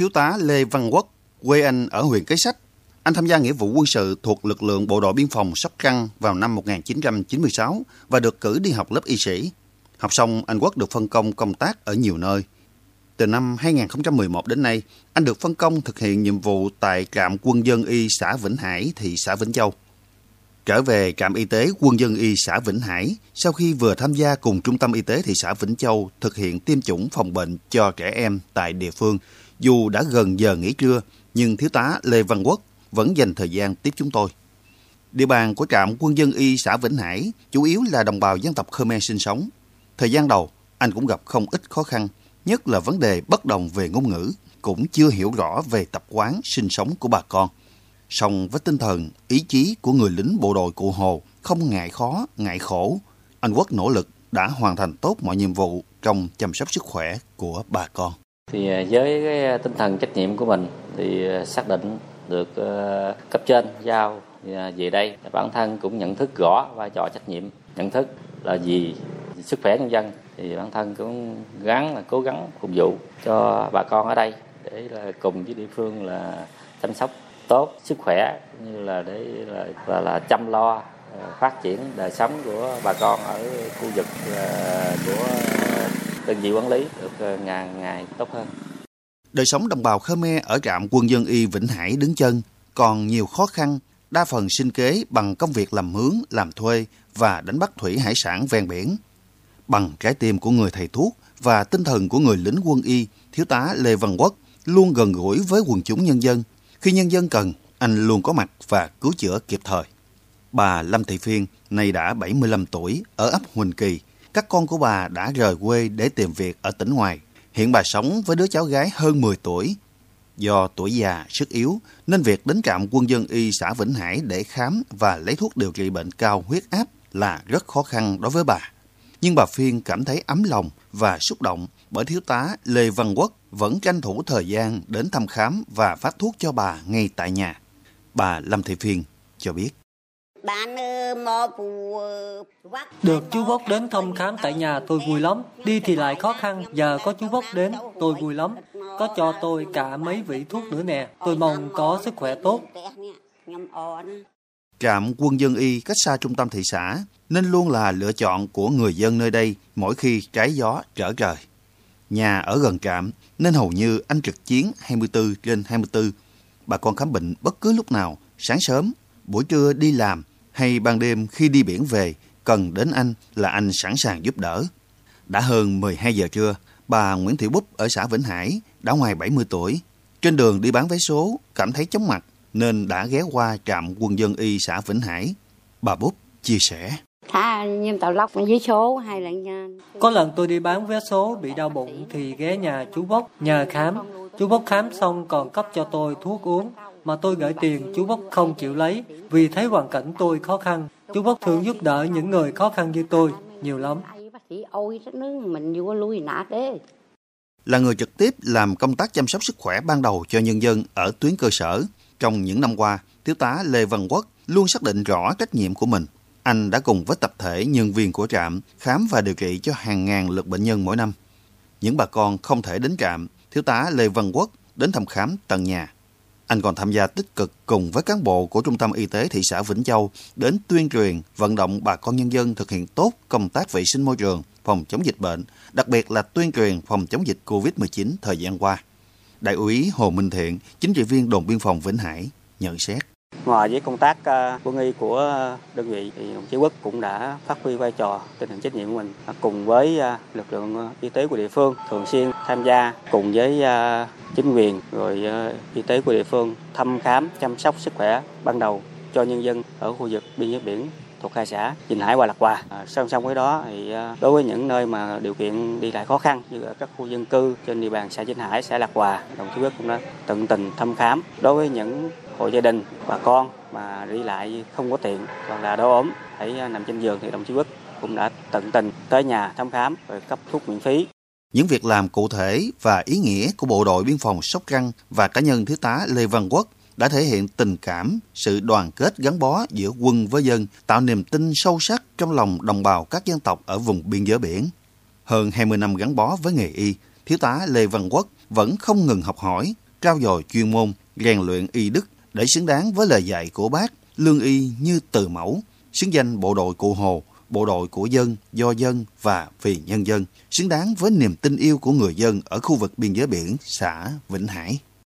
Thiếu tá Lê Văn Quốc, quê anh ở huyện Cái Sách. Anh tham gia nghĩa vụ quân sự thuộc lực lượng bộ đội biên phòng Sóc Trăng vào năm 1996 và được cử đi học lớp y sĩ. Học xong, anh Quốc được phân công công tác ở nhiều nơi. Từ năm 2011 đến nay, anh được phân công thực hiện nhiệm vụ tại trạm quân dân y xã Vĩnh Hải, thị xã Vĩnh Châu. Trở về trạm y tế quân dân y xã Vĩnh Hải, sau khi vừa tham gia cùng trung tâm y tế thị xã Vĩnh Châu thực hiện tiêm chủng phòng bệnh cho trẻ em tại địa phương, dù đã gần giờ nghỉ trưa, nhưng thiếu tá Lê Văn Quốc vẫn dành thời gian tiếp chúng tôi. Địa bàn của trạm quân dân y xã Vĩnh Hải chủ yếu là đồng bào dân tộc Khmer sinh sống. Thời gian đầu, anh cũng gặp không ít khó khăn, nhất là vấn đề bất đồng về ngôn ngữ, cũng chưa hiểu rõ về tập quán sinh sống của bà con. Song với tinh thần, ý chí của người lính bộ đội Cụ Hồ không ngại khó, ngại khổ, anh Quốc nỗ lực đã hoàn thành tốt mọi nhiệm vụ trong chăm sóc sức khỏe của bà con. Thì à, với cái à, tinh thần trách nhiệm của mình thì à, xác định được cấp trên giao về đây. Bản thân cũng nhận thức rõ vai trò trách nhiệm. Nhận thức là gì sức khỏe nhân dân thì bản thân cũng gắng là cố gắng phục vụ cho bà con ở đây để là cùng với địa phương là chăm sóc tốt sức khỏe như là để là là, là chăm lo phát triển đời sống của bà con ở khu vực của đơn vị quản lý được ờ, ngày ngày tốt hơn. Đời sống đồng bào Khmer ở trạm quân dân y Vĩnh Hải đứng chân còn nhiều khó khăn, đa phần sinh kế bằng công việc làm mướn, làm thuê và đánh bắt thủy hải sản ven biển. Bằng trái tim của người thầy thuốc và tinh thần của người lính quân y, thiếu tá Lê Văn Quốc luôn gần gũi với quần chúng nhân dân. Khi nhân dân cần, anh luôn có mặt và cứu chữa kịp thời. Bà Lâm Thị Phiên, nay đã 75 tuổi, ở ấp Huỳnh Kỳ. Các con của bà đã rời quê để tìm việc ở tỉnh ngoài. Hiện bà sống với đứa cháu gái hơn 10 tuổi. Do tuổi già, sức yếu, nên việc đến trạm quân dân y xã Vĩnh Hải để khám và lấy thuốc điều trị bệnh cao huyết áp là rất khó khăn đối với bà. Nhưng bà Phiên cảm thấy ấm lòng và xúc động bởi thiếu tá Lê Văn Quốc vẫn tranh thủ thời gian đến thăm khám và phát thuốc cho bà ngay tại nhà. Bà Lâm Thị Phiên cho biết. Được chú Vốc đến thăm khám tại nhà tôi vui lắm. Đi thì lại khó khăn, giờ có chú Vốc đến tôi vui lắm. Có cho tôi cả mấy vị thuốc nữa nè. Tôi mong có sức khỏe tốt. Trạm quân dân y cách xa trung tâm thị xã nên luôn là lựa chọn của người dân nơi đây mỗi khi trái gió trở trời. Nhà ở gần trạm nên hầu như anh trực chiến 24 trên 24. Bà con khám bệnh bất cứ lúc nào, sáng sớm, buổi trưa đi làm hay ban đêm khi đi biển về, cần đến anh là anh sẵn sàng giúp đỡ. Đã hơn 12 giờ trưa, bà Nguyễn Thị Búp ở xã Vĩnh Hải đã ngoài 70 tuổi. Trên đường đi bán vé số, cảm thấy chóng mặt nên đã ghé qua trạm quân dân y xã Vĩnh Hải. Bà Búp chia sẻ. Có lần tôi đi bán vé số bị đau bụng thì ghé nhà chú Bốc nhờ khám. Chú Bốc khám xong còn cấp cho tôi thuốc uống mà tôi gửi tiền chú Bốc không chịu lấy vì thấy hoàn cảnh tôi khó khăn. Chú Bốc thường giúp đỡ những người khó khăn như tôi nhiều lắm. Là người trực tiếp làm công tác chăm sóc sức khỏe ban đầu cho nhân dân ở tuyến cơ sở, trong những năm qua, thiếu tá Lê Văn Quốc luôn xác định rõ trách nhiệm của mình. Anh đã cùng với tập thể nhân viên của trạm khám và điều trị cho hàng ngàn lượt bệnh nhân mỗi năm. Những bà con không thể đến trạm, thiếu tá Lê Văn Quốc đến thăm khám tận nhà. Anh còn tham gia tích cực cùng với cán bộ của Trung tâm Y tế thị xã Vĩnh Châu đến tuyên truyền, vận động bà con nhân dân thực hiện tốt công tác vệ sinh môi trường, phòng chống dịch bệnh, đặc biệt là tuyên truyền phòng chống dịch COVID-19 thời gian qua. Đại úy Hồ Minh Thiện, chính trị viên đồn biên phòng Vĩnh Hải, nhận xét. Ngoài với công tác ờ, quân y của ờ, đơn vị thì đồng chí Quốc cũng đã phát huy vai trò tinh thần trách nhiệm của mình cùng với ờ, lực lượng y tế của địa phương thường xuyên tham gia cùng với chính quyền rồi y tế của địa phương thăm khám chăm sóc sức khỏe ban đầu cho nhân dân ở khu vực biên giới biển thuộc hai xã Vĩnh Hải và Lạc Hòa. À, song song với đó thì đối với những nơi mà điều kiện đi lại khó khăn như ở các khu dân cư trên địa bàn xã Dinh Hải, xã Lạc Hòa, đồng chí Quốc cũng đã tận tình thăm khám đối với những hộ gia đình bà con mà đi lại không có tiện hoặc là đau ốm phải à, nằm trên giường thì đồng chí Quốc cũng đã tận tình tới nhà thăm khám rồi cấp thuốc miễn phí. Những việc làm cụ thể và ý nghĩa của bộ đội biên phòng Sóc Trăng và cá nhân thiếu tá Lê Văn Quốc đã thể hiện tình cảm, sự đoàn kết gắn bó giữa quân với dân, tạo niềm tin sâu sắc trong lòng đồng bào các dân tộc ở vùng biên giới biển. Hơn 20 năm gắn bó với nghề y, thiếu tá Lê Văn Quốc vẫn không ngừng học hỏi, trao dồi chuyên môn, rèn luyện y đức để xứng đáng với lời dạy của bác, lương y như từ mẫu, xứng danh bộ đội cụ Hồ, bộ đội của dân, do dân và vì nhân dân, xứng đáng với niềm tin yêu của người dân ở khu vực biên giới biển xã Vĩnh Hải.